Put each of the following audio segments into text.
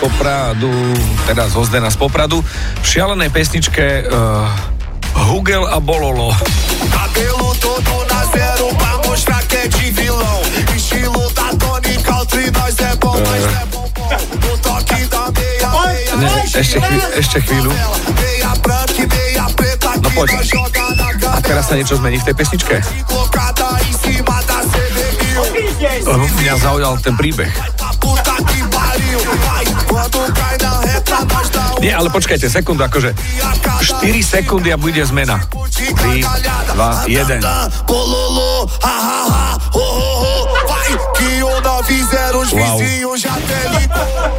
Popradu, teda zo Zdena z Popradu, v šialenej pesničke uh, Hugel a Bololo. Cabelo todo na zero pra mostrar que é de vilão. Estilo da Tony Country, nós é bom, nós é bom, bom. No toque da meia, meia. Ne, ešte, chví, ešte chvíľu. No poď. A teraz sa niečo zmení v tej pesničke. Lebo mňa zaujal ten príbeh. Nie, ale počkajte, sekundu, akože 4 sekundy a bude zmena. 3, 2, 1. Wow.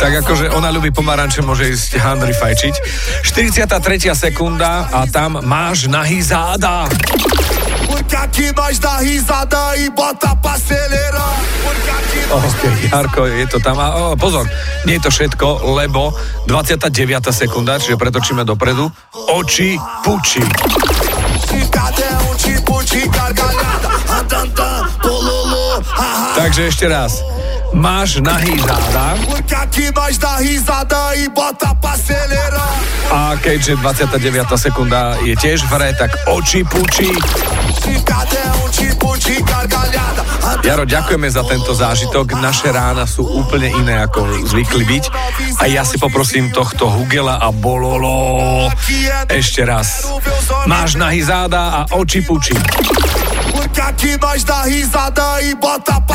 Tak akože ona ľubí pomaranče, môže ísť handry fajčiť. 43. sekunda a tam máš nahý záda. Porque aqui nós dá risada e bota pra acelerar. Ok, Jarko, je to tam. A, oh, pozor, nie je to všetko, lebo 29. sekunda, čiže pretočíme dopredu. Oči puči. Takže ešte raz. Máš nahý záda. A keďže 29. sekunda je tiež v hre, tak oči puči. Jaro, ďakujeme za tento zážitok. Naše rána sú úplne iné, ako zvykli byť. A ja si poprosím tohto Hugela a Bololo ešte raz. Máš nahý záda a oči. Porque aqui nós dá risada e bota pra